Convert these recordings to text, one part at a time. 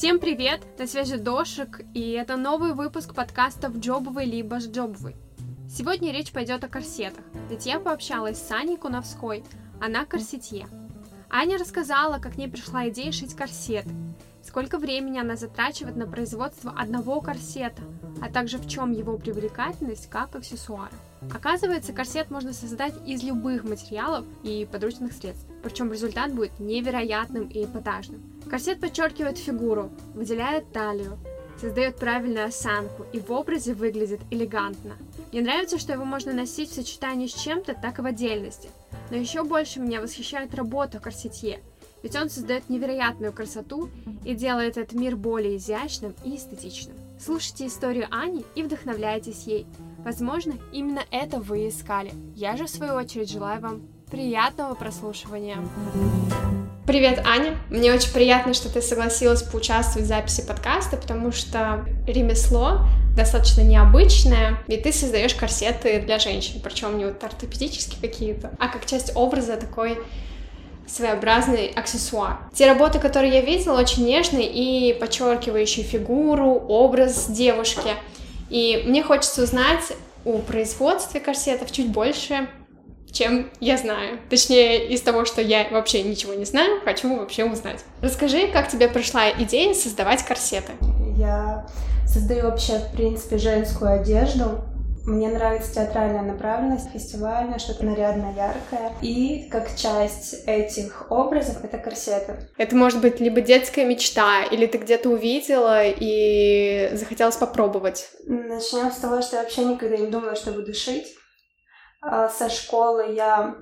Всем привет! На связи Дошик, и это новый выпуск подкаста «В джобовый либо с джобовый». Сегодня речь пойдет о корсетах, ведь я пообщалась с Аней Куновской, она корсетье. Аня рассказала, как к ней пришла идея шить корсеты, сколько времени она затрачивает на производство одного корсета, а также в чем его привлекательность как аксессуара. Оказывается, корсет можно создать из любых материалов и подручных средств, причем результат будет невероятным и эпатажным. Корсет подчеркивает фигуру, выделяет талию, создает правильную осанку и в образе выглядит элегантно. Мне нравится, что его можно носить в сочетании с чем-то, так и в отдельности. Но еще больше меня восхищает работа корсетье, ведь он создает невероятную красоту и делает этот мир более изящным и эстетичным. Слушайте историю Ани и вдохновляйтесь ей. Возможно, именно это вы искали. Я же, в свою очередь, желаю вам приятного прослушивания. Привет, Аня. Мне очень приятно, что ты согласилась поучаствовать в записи подкаста, потому что ремесло достаточно необычное, и ты создаешь корсеты для женщин, причем не вот ортопедические какие-то, а как часть образа такой своеобразный аксессуар. Те работы, которые я видела, очень нежные и подчеркивающие фигуру, образ девушки. И мне хочется узнать о производстве корсетов чуть больше, чем я знаю. Точнее, из того, что я вообще ничего не знаю, хочу вообще узнать. Расскажи, как тебе пришла идея создавать корсеты? Я создаю вообще, в принципе, женскую одежду. Мне нравится театральная направленность, фестивальная, что-то нарядное, яркое. И как часть этих образов — это корсеты. Это может быть либо детская мечта, или ты где-то увидела и захотелось попробовать. Начнем с того, что я вообще никогда не думала, что буду шить. А со школы я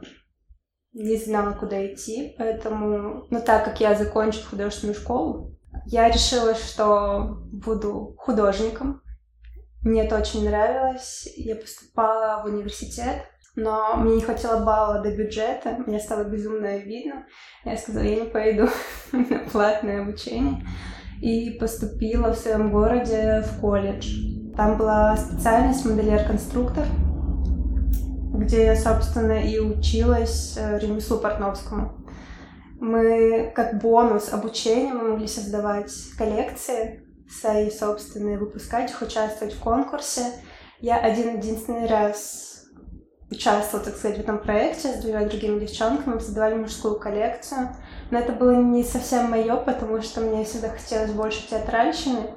не знала, куда идти, поэтому, ну так как я закончила художественную школу, я решила, что буду художником. Мне это очень нравилось. Я поступала в университет, но мне не хватило балла до бюджета. Мне стало безумно обидно. Я сказала, я не пойду на платное обучение. И поступила в своем городе в колледж. Там была специальность модельер-конструктор, где я, собственно, и училась э, ремеслу портновскому. Мы как бонус обучения мы могли создавать коллекции свои собственные, выпускать их, участвовать в конкурсе. Я один-единственный раз участвовала, так сказать, в этом проекте с двумя другими девчонками, мы создавали мужскую коллекцию. Но это было не совсем мое, потому что мне всегда хотелось больше театральщины.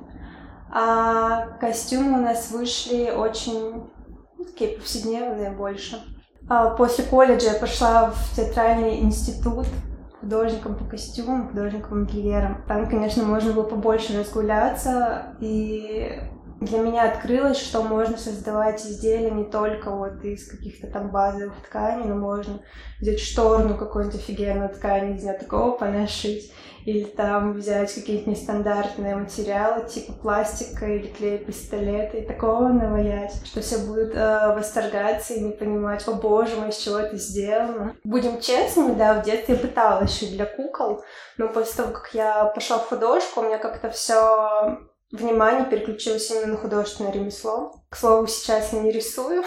А костюмы у нас вышли очень такие повседневные больше. А после колледжа я пошла в театральный институт художником по костюмам, художником модельером. Там, конечно, можно было побольше разгуляться, и для меня открылось, что можно создавать изделия не только вот из каких-то там базовых тканей, но можно взять шторну какую-нибудь офигенную ткань, из нее такого понашить или там взять какие-то нестандартные материалы, типа пластика или клей пистолета, и такого наваять, что все будут э, восторгаться и не понимать, о боже мой, из чего это сделано. Будем честными, да, в детстве я пыталась шить для кукол, но после того, как я пошла в художку, у меня как-то все внимание переключилось именно на художественное ремесло. К слову, сейчас не рисую,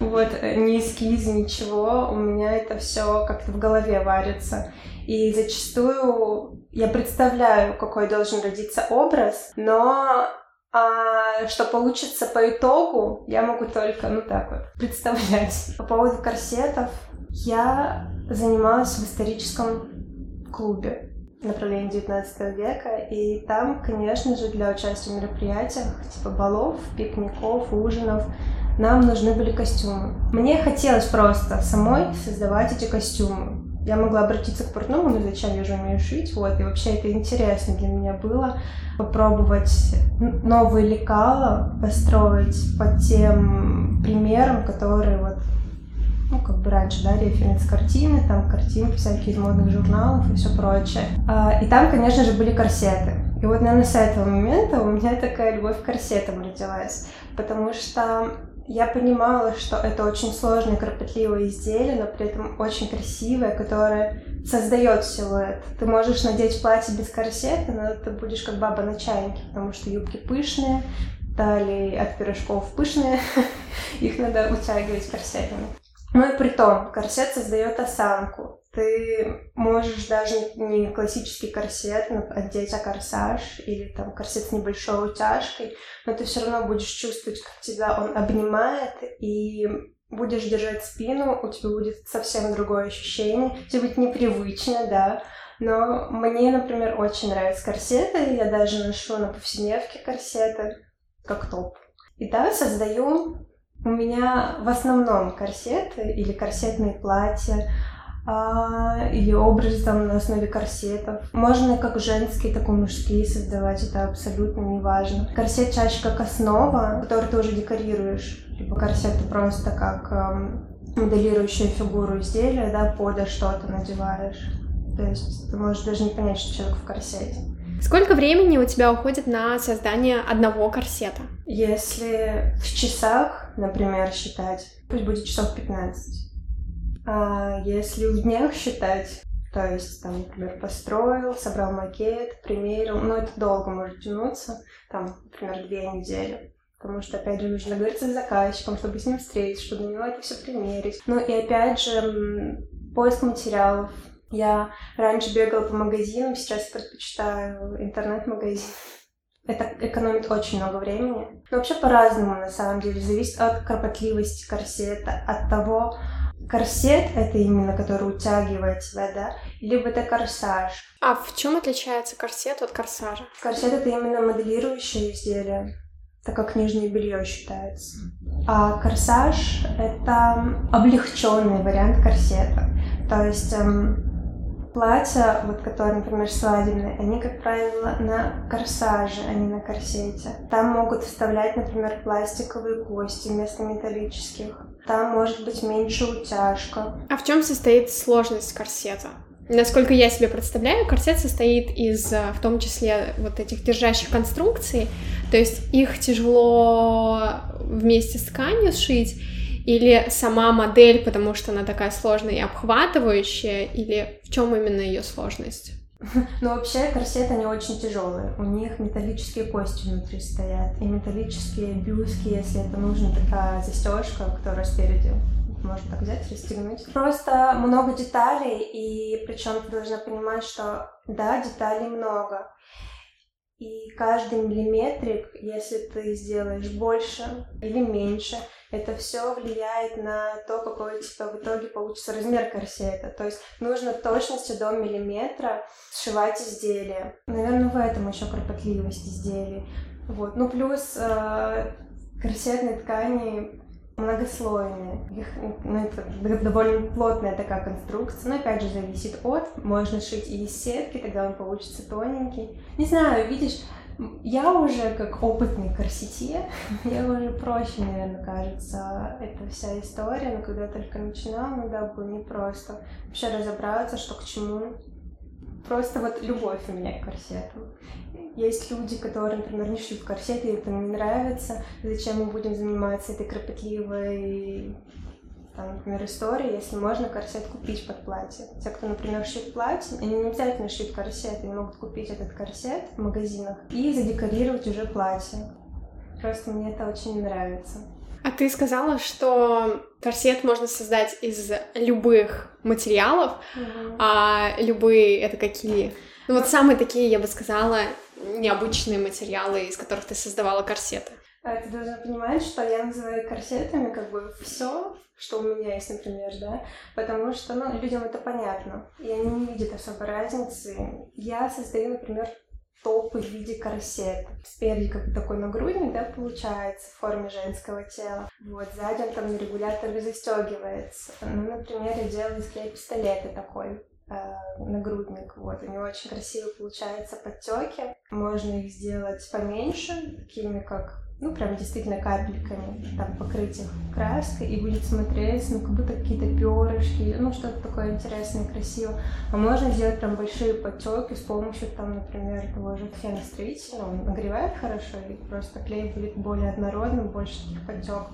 вот, э, ни эскиз, ничего, у меня это все как-то в голове варится. И зачастую я представляю, какой должен родиться образ, но а что получится по итогу, я могу только, ну так вот, представлять. По поводу корсетов, я занималась в историческом клубе направления 19 века, и там, конечно же, для участия в мероприятиях, типа балов, пикников, ужинов, нам нужны были костюмы. Мне хотелось просто самой создавать эти костюмы. Я могла обратиться к портному, но зачем, я же умею шить, вот, и вообще это интересно для меня было попробовать новые лекала построить по тем примерам, которые вот, ну, как бы раньше, да, референс картины, там картинки всякие из модных журналов и все прочее. А, и там, конечно же, были корсеты. И вот, наверное, с этого момента у меня такая любовь к корсетам родилась, потому что я понимала, что это очень сложное, кропотливое изделие, но при этом очень красивое, которое создает силуэт. Ты можешь надеть платье без корсета, но ты будешь как баба на чайнике, потому что юбки пышные, талии от пирожков пышные, их надо утягивать корсетами. Ну и при том, корсет создает осанку. Ты можешь даже не классический корсет одеть, а корсаж или там корсет с небольшой утяжкой, но ты все равно будешь чувствовать, как тебя он обнимает, и будешь держать спину, у тебя будет совсем другое ощущение, тебе будет непривычно, да, но мне, например, очень нравятся корсеты, я даже ношу на повседневке корсеты, как топ. И да, создаю у меня в основном корсеты или корсетные платья, а, или образы там на основе корсетов. Можно как женские, так и мужские создавать, это абсолютно не важно. Корсет чаще как основа, которую ты уже декорируешь. Либо корсет просто как эм, фигуру изделия, да, пода что-то надеваешь. То есть ты можешь даже не понять, что человек в корсете. Сколько времени у тебя уходит на создание одного корсета? Если в часах, например, считать, пусть будет часов 15. А если в днях считать, то есть, там, например, построил, собрал макет, примерил, ну, это долго может тянуться, там, например, две недели. Потому что, опять же, нужно говорить с заказчиком, чтобы с ним встретиться, чтобы на него это все примерить. Ну и опять же, поиск материалов, я раньше бегала по магазинам, сейчас предпочитаю интернет-магазин. Это экономит очень много времени. Но вообще по-разному, на самом деле. Зависит от кропотливости корсета, от того, корсет это именно, который утягивает тебя, да, либо это корсаж. А в чем отличается корсет от корсажа? Корсет это именно моделирующее изделие, так как нижнее белье считается. А корсаж это облегченный вариант корсета. То есть эм, Платья, вот которые, например, свадебные, они, как правило, на корсаже, а не на корсете. Там могут вставлять, например, пластиковые кости вместо металлических. Там может быть меньше утяжка. А в чем состоит сложность корсета? Насколько я себе представляю, корсет состоит из, э, в том числе, вот этих держащих конструкций, то есть их тяжело вместе с тканью сшить, или сама модель, потому что она такая сложная и обхватывающая, или в чем именно ее сложность? Ну, вообще, корсеты, они очень тяжелые. У них металлические кости внутри стоят, и металлические бюски, если это нужна такая застежка, которая спереди можно так взять, расстегнуть. Просто много деталей, и причем ты должна понимать, что да, деталей много. И каждый миллиметрик, если ты сделаешь больше или меньше, это все влияет на то, какой у тебя в итоге получится размер корсета. То есть нужно точностью до миллиметра сшивать изделие. Наверное, в этом еще кропотливость изделий. Вот. Ну, плюс э, корсетные ткани многослойные. Их, ну, это довольно плотная такая конструкция, но опять же зависит от. Можно шить и из сетки, тогда он получится тоненький. Не знаю, видишь, я уже как опытный корсетье, я уже проще, наверное, кажется, эта вся история, но когда я только начинала, ну да, было непросто вообще разобраться, что к чему. Просто вот любовь у меня к корсету. Есть люди, которые, например, не шьют корсеты, и это не нравится. Зачем мы будем заниматься этой кропотливой там, например, история, если можно корсет купить под платье. Те, кто, например, шьют платье, они не обязательно шьют корсет, они могут купить этот корсет в магазинах и задекорировать уже платье. Просто мне это очень нравится. А ты сказала, что корсет можно создать из любых материалов, mm-hmm. а любые это какие? Ну вот самые такие, я бы сказала, необычные материалы, из которых ты создавала корсеты. А ты должна понимать, что я называю корсетами как бы все, что у меня есть, например, да, потому что, ну, людям это понятно, и они не видят особой разницы. Я создаю, например, топы в виде корсет. Спереди как такой нагрудник, да, получается, в форме женского тела. Вот, сзади он там на регуляторе застегивается. Ну, например, я делаю из пистолета такой э, нагрудник. Вот, у него очень красиво получаются подтеки. Можно их сделать поменьше, такими как ну, прям действительно капельками, там, покрыть их краской, и будет смотреться, ну, как будто какие-то перышки, ну, что-то такое интересное, красивое. А можно сделать прям большие потеки с помощью, там, например, того же фена строительного, он нагревает хорошо, и просто клей будет более однородным, больше таких потеков.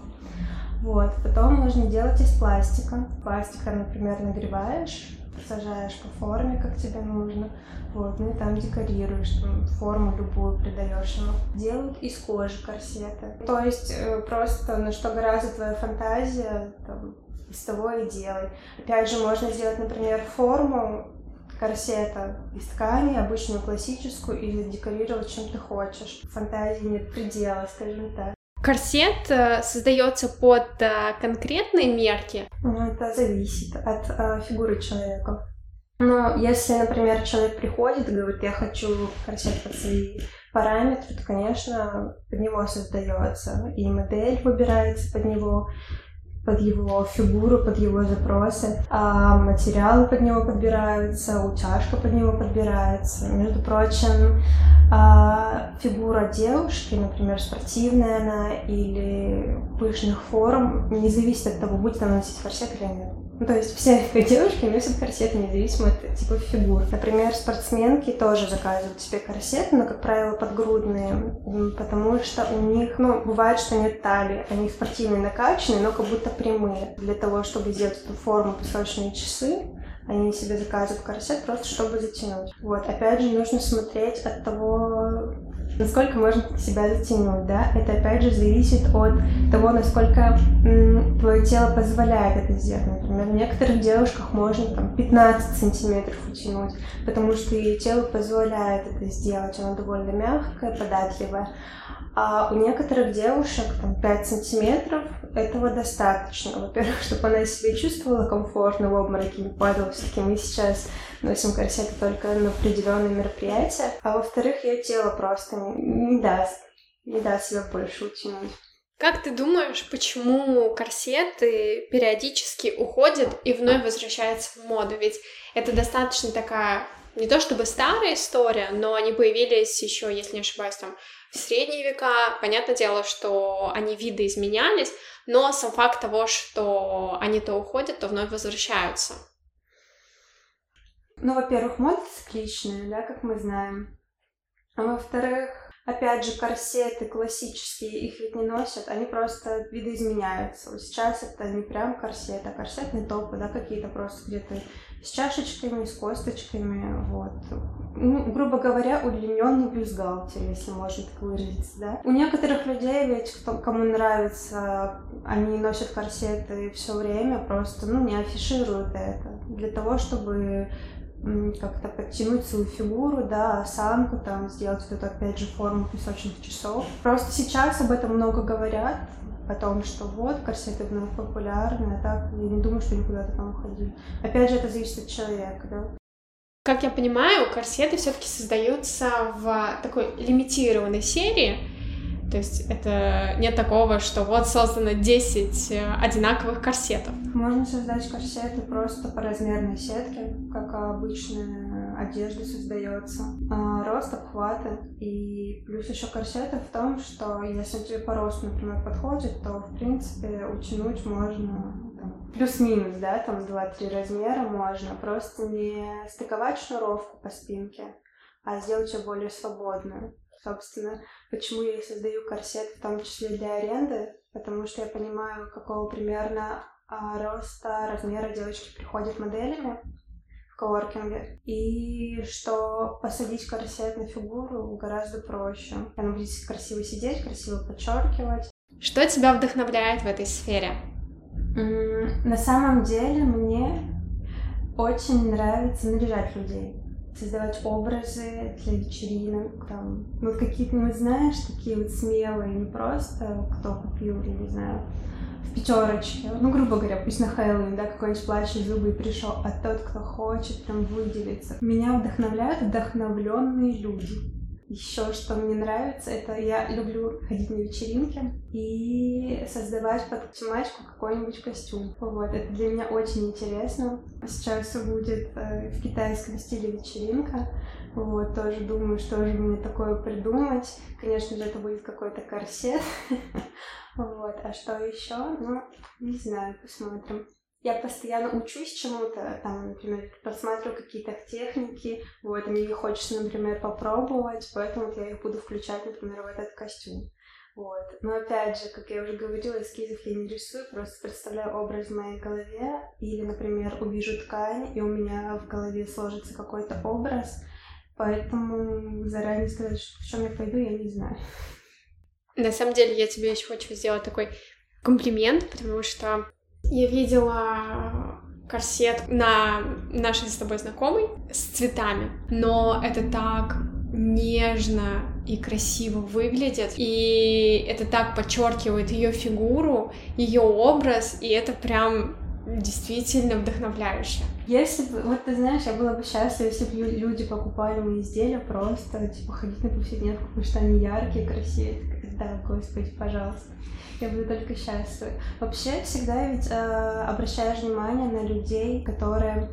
Вот, потом можно делать из пластика. Пластика, например, нагреваешь, сажаешь по форме, как тебе нужно. Вот, ну и там декорируешь, там форму любую придаешь ему. Делают из кожи корсеты. То есть э, просто на что гораздо твоя фантазия, там, из того и делай. Опять же, можно сделать, например, форму корсета из ткани, обычную классическую, и декорировать чем ты хочешь. Фантазии нет предела, скажем так. Корсет э, создается под э, конкретные мерки? Ну, это зависит от э, фигуры человека. Но если, например, человек приходит и говорит, я хочу корсет под свои параметры, то, конечно, под него создается. И модель выбирается под него, под его фигуру, под его запросы, а материалы под него подбираются, утяжка под него подбирается. Между прочим, а фигура девушки, например, спортивная она или пышных форм, не зависит от того, будет она носить корсет или нет. Ну, то есть все девушки носят корсеты независимо от типа фигур. Например, спортсменки тоже заказывают себе корсеты, но, как правило, подгрудные, потому что у них, ну, бывает, что нет талии. Они спортивные накачанные, но как будто прямые. Для того, чтобы сделать эту форму песочные часы, они себе заказывают корсет просто, чтобы затянуть. Вот, опять же, нужно смотреть от того, насколько можно себя затянуть, да, это опять же зависит от того, насколько м, твое тело позволяет это сделать. Например, в некоторых девушках можно там 15 сантиметров утянуть, потому что ее тело позволяет это сделать, оно довольно мягкое, податливое. А у некоторых девушек там 5 сантиметров этого достаточно. Во-первых, чтобы она себя чувствовала комфортно в обмороке, не падала. Все-таки мы сейчас носим корсеты только на определенные мероприятия. А во-вторых, ее тело просто не, не даст, не даст себя больше утянуть. Как ты думаешь, почему корсеты периодически уходят и вновь возвращаются в моду? Ведь это достаточно такая не то чтобы старая история, но они появились еще, если не ошибаюсь, там в средние века. Понятное дело, что они виды изменялись, но сам факт того, что они то уходят, то вновь возвращаются. Ну, во-первых, мода цикличная, да, как мы знаем. А во-вторых, опять же, корсеты классические, их ведь не носят, они просто видоизменяются. Вот сейчас это не прям корсет, а корсетные топы, да, какие-то просто где-то с чашечками, с косточками, вот. Ну, грубо говоря, удлиненный бюстгальтер, если можно так выразиться, да. У некоторых людей ведь, кто, кому нравится, они носят корсеты все время, просто, ну, не афишируют это. Для того, чтобы как-то подтянуть свою фигуру, да, осанку, там, сделать вот эту, опять же, форму песочных часов. Просто сейчас об этом много говорят, о том, что вот, корсеты вновь популярны, а так я не думаю, что они куда-то там уходили. Опять же, это зависит от человека, да. Как я понимаю, корсеты все-таки создаются в такой лимитированной серии, то есть это нет такого, что вот создано 10 э, одинаковых корсетов. Можно создать корсеты просто по размерной сетке, как обычная одежда создается. А, рост, обхваты. И плюс еще корсеты в том, что если тебе по росту, например, подходит, то в принципе утянуть можно плюс-минус, да, там 2-3 размера можно. Просто не стыковать шнуровку по спинке, а сделать ее более свободную. Собственно, почему я создаю корсет, в том числе для аренды, потому что я понимаю, какого примерно а, роста, размера девочки приходят моделями в коворкинге, и что посадить корсет на фигуру гораздо проще. Она будет красиво сидеть, красиво подчеркивать. Что тебя вдохновляет в этой сфере? На самом деле мне очень нравится наряжать людей создавать образы для вечеринок, там, какие-то, ну, знаешь, такие вот смелые, не просто кто купил, я не знаю, в пятерочке, ну, грубо говоря, пусть на Хэллоуин, да, какой-нибудь плачет зубы и пришел, а тот, кто хочет прям выделиться. Меня вдохновляют вдохновленные люди. Еще что мне нравится, это я люблю ходить на вечеринки и создавать под тематику какой-нибудь костюм. Вот, это для меня очень интересно. Сейчас будет э, в китайском стиле вечеринка. Вот, тоже думаю, что же мне такое придумать. Конечно же, это будет какой-то корсет. Вот, а что еще? Ну, не знаю, посмотрим я постоянно учусь чему-то, там, например, просматриваю какие-то техники, вот, мне хочется, например, попробовать, поэтому я их буду включать, например, в этот костюм. Вот. Но опять же, как я уже говорила, эскизов я не рисую, просто представляю образ в моей голове, или, например, увижу ткань, и у меня в голове сложится какой-то образ, поэтому заранее сказать, в чем я пойду, я не знаю. На самом деле, я тебе еще хочу сделать такой комплимент, потому что Я видела корсет на нашей с тобой знакомой с цветами, но это так нежно и красиво выглядит, и это так подчеркивает ее фигуру, ее образ, и это прям действительно вдохновляюще. Если бы, вот ты знаешь, я была бы счастлива, если бы люди покупали мои изделия просто, типа, ходить на повседневку, потому что они яркие, красивые. Да, господи, пожалуйста. Я буду только счастлива. Вообще, всегда ведь э, обращаешь внимание на людей, которые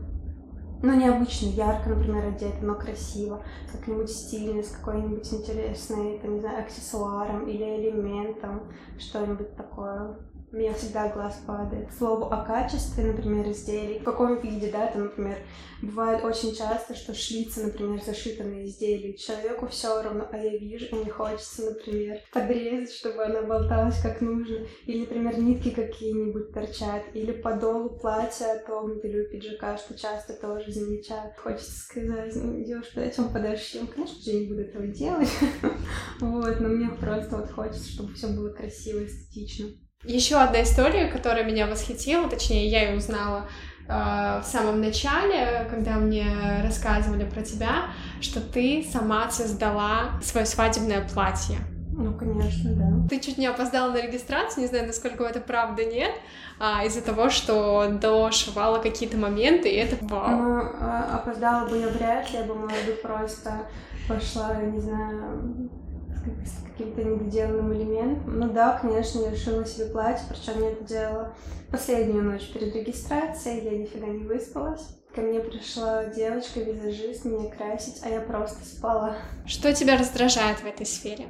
ну, необычно, ярко, например, одеты, но красиво, как-нибудь стильно, с какой-нибудь интересной, там, не знаю, аксессуаром или элементом, что-нибудь такое меня всегда глаз падает. К слову о качестве, например, изделий, в каком виде, да, там, например, бывает очень часто, что шлица, например, зашита на изделии, человеку все равно, а я вижу, и мне хочется, например, подрезать, чтобы она болталась как нужно, или, например, нитки какие-нибудь торчат, или по долу платья отогнут, или у пиджака, что часто тоже замечают. Хочется сказать, ну, девушка, зачем подошьем? Конечно же, я не буду этого делать, вот, но мне просто вот хочется, чтобы все было красиво, эстетично. Еще одна история, которая меня восхитила, точнее, я ее узнала э, в самом начале, когда мне рассказывали про тебя, что ты сама создала свое свадебное платье. Ну, конечно, да. Ты чуть не опоздала на регистрацию, не знаю, насколько это правда нет, а, из-за того, что дошивала какие-то моменты, и это вау. Ну, а, опоздала бы я вряд ли, я бы, может быть, просто пошла, не знаю, с каким-то недоделанным элементом. Ну да, конечно, я решила себе платье, причем я это делала последнюю ночь перед регистрацией, я нифига не выспалась. Ко мне пришла девочка-визажист меня красить, а я просто спала. Что тебя раздражает в этой сфере?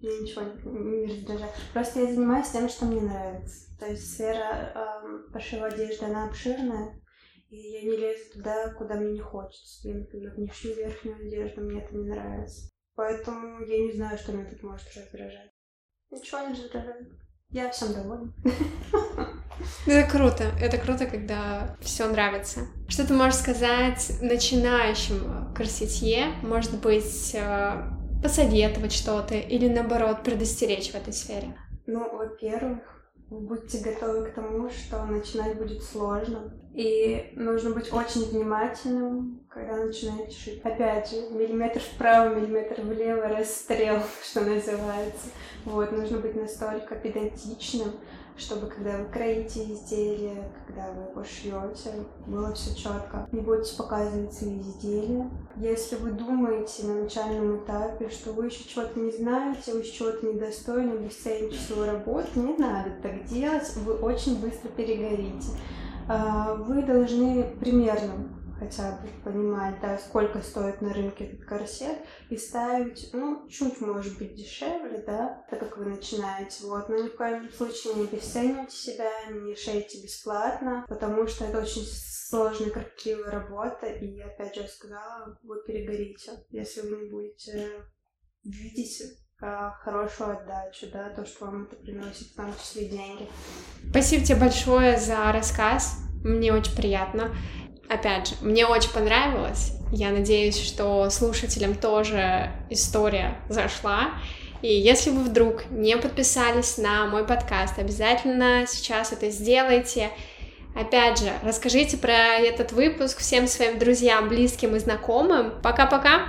Меня ничего не, не раздражает. Просто я занимаюсь тем, что мне нравится. То есть сфера э, пошива одежды, она обширная, и я не лезу туда, куда мне не хочется. Я, например, не шью верхнюю одежду, мне это не нравится. Поэтому я не знаю, что меня тут может раздражать. Ничего не раздражает. Я всем довольна. Это круто. Это круто, когда все нравится. Что ты можешь сказать начинающим корсетье? Может быть, э, посоветовать что-то или наоборот предостеречь в этой сфере? Ну, во-первых, будьте готовы к тому, что начинать будет сложно. И нужно быть очень внимательным, когда начинаете шить. Опять же, миллиметр вправо, миллиметр влево, расстрел, что называется. Вот, нужно быть настолько педантичным, чтобы когда вы кроите изделие, когда вы его шьете, было все четко. Не бойтесь показывать свои изделия. Если вы думаете на начальном этапе, что вы еще чего-то не знаете, вы еще чего-то недостойны, вы цените свою работу, не надо так делать, вы очень быстро перегорите. А, вы должны примерно хотя бы понимать, да, сколько стоит на рынке этот корсет, и ставить, ну, чуть, может быть, дешевле, да, так как вы начинаете, вот, но ни в коем случае не обесценивайте себя, не шейте бесплатно, потому что это очень сложная, кропотливая работа, и, опять же, я сказала, вы перегорите, если вы не будете видеть хорошую отдачу, да, то, что вам это приносит, в том числе деньги. Спасибо тебе большое за рассказ, мне очень приятно. Опять же, мне очень понравилось. Я надеюсь, что слушателям тоже история зашла. И если вы вдруг не подписались на мой подкаст, обязательно сейчас это сделайте. Опять же, расскажите про этот выпуск всем своим друзьям, близким и знакомым. Пока-пока!